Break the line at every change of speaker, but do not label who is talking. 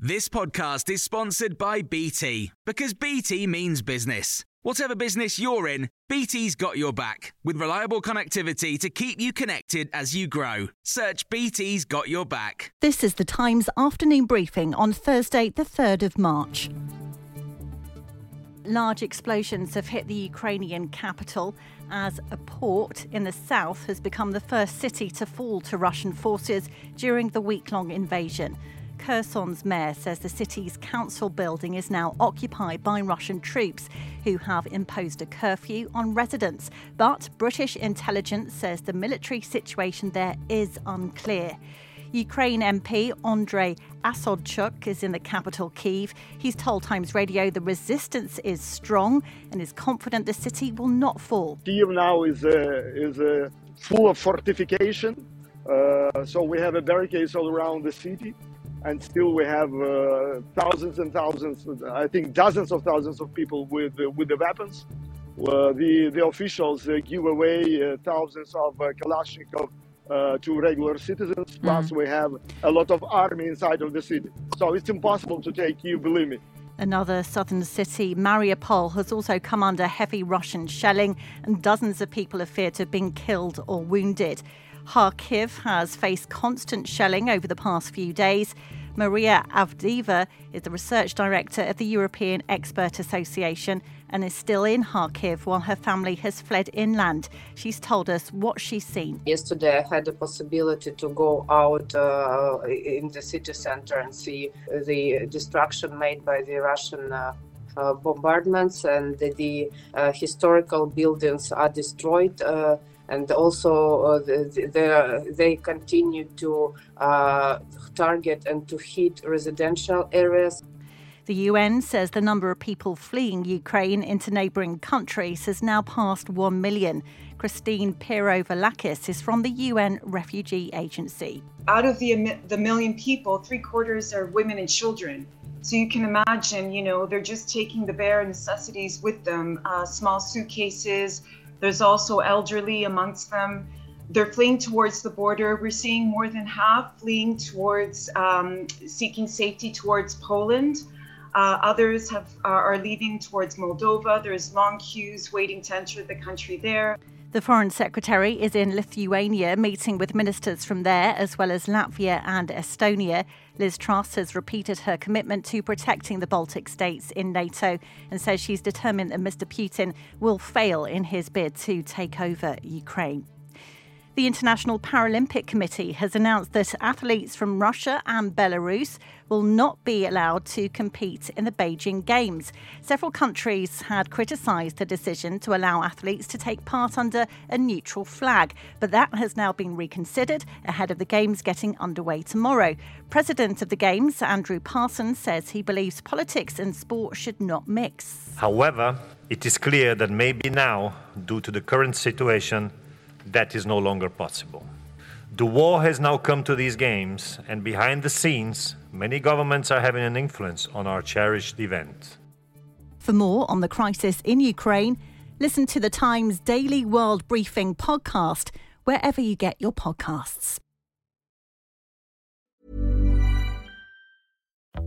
This podcast is sponsored by BT because BT means business. Whatever business you're in, BT's got your back with reliable connectivity to keep you connected as you grow. Search BT's got your back.
This is the Times afternoon briefing on Thursday, the 3rd of March. Large explosions have hit the Ukrainian capital as a port in the south has become the first city to fall to Russian forces during the week long invasion. Kherson's mayor says the city's council building is now occupied by Russian troops who have imposed a curfew on residents. But British intelligence says the military situation there is unclear. Ukraine MP Andrei Osadchuk is in the capital, Kiev. He's told Times Radio the resistance is strong and is confident the city will not fall.
Kiev now is uh, is uh, full of fortification, uh, so we have a barricades all around the city and still we have uh, thousands and thousands, I think dozens of thousands of people with uh, with the weapons. Uh, the the officials uh, give away uh, thousands of uh, Kalashnikov to regular citizens. Plus, mm. we have a lot of army inside of the city, so it's impossible to take you. Believe me.
Another southern city, Mariupol, has also come under heavy Russian shelling, and dozens of people are feared to have been killed or wounded. Kharkiv has faced constant shelling over the past few days. Maria Avdeeva is the research director of the European Expert Association and is still in Kharkiv while her family has fled inland. She's told us what she's seen.
Yesterday, I had the possibility to go out uh, in the city center and see the destruction made by the Russian. Uh, uh, bombardments and the, the uh, historical buildings are destroyed uh, and also uh, the, the, they continue to uh, target and to hit residential areas.
The UN says the number of people fleeing Ukraine into neighbouring countries has now passed 1 million. Christine Pirovolakis is from the UN Refugee Agency.
Out of the, the million people, three quarters are women and children. So you can imagine, you know, they're just taking the bare necessities with them uh, small suitcases, there's also elderly amongst them. They're fleeing towards the border. We're seeing more than half fleeing towards um, seeking safety towards Poland. Uh, others have are leaving towards Moldova. There's long queues waiting to enter the country there.
The Foreign Secretary is in Lithuania meeting with ministers from there, as well as Latvia and Estonia. Liz Truss has repeated her commitment to protecting the Baltic states in NATO and says she's determined that Mr. Putin will fail in his bid to take over Ukraine. The International Paralympic Committee has announced that athletes from Russia and Belarus will not be allowed to compete in the Beijing Games. Several countries had criticised the decision to allow athletes to take part under a neutral flag, but that has now been reconsidered ahead of the Games getting underway tomorrow. President of the Games, Andrew Parsons, says he believes politics and sport should not mix.
However, it is clear that maybe now, due to the current situation, that is no longer possible. The war has now come to these games, and behind the scenes, many governments are having an influence on our cherished event.
For more on the crisis in Ukraine, listen to the Times Daily World Briefing podcast wherever you get your podcasts.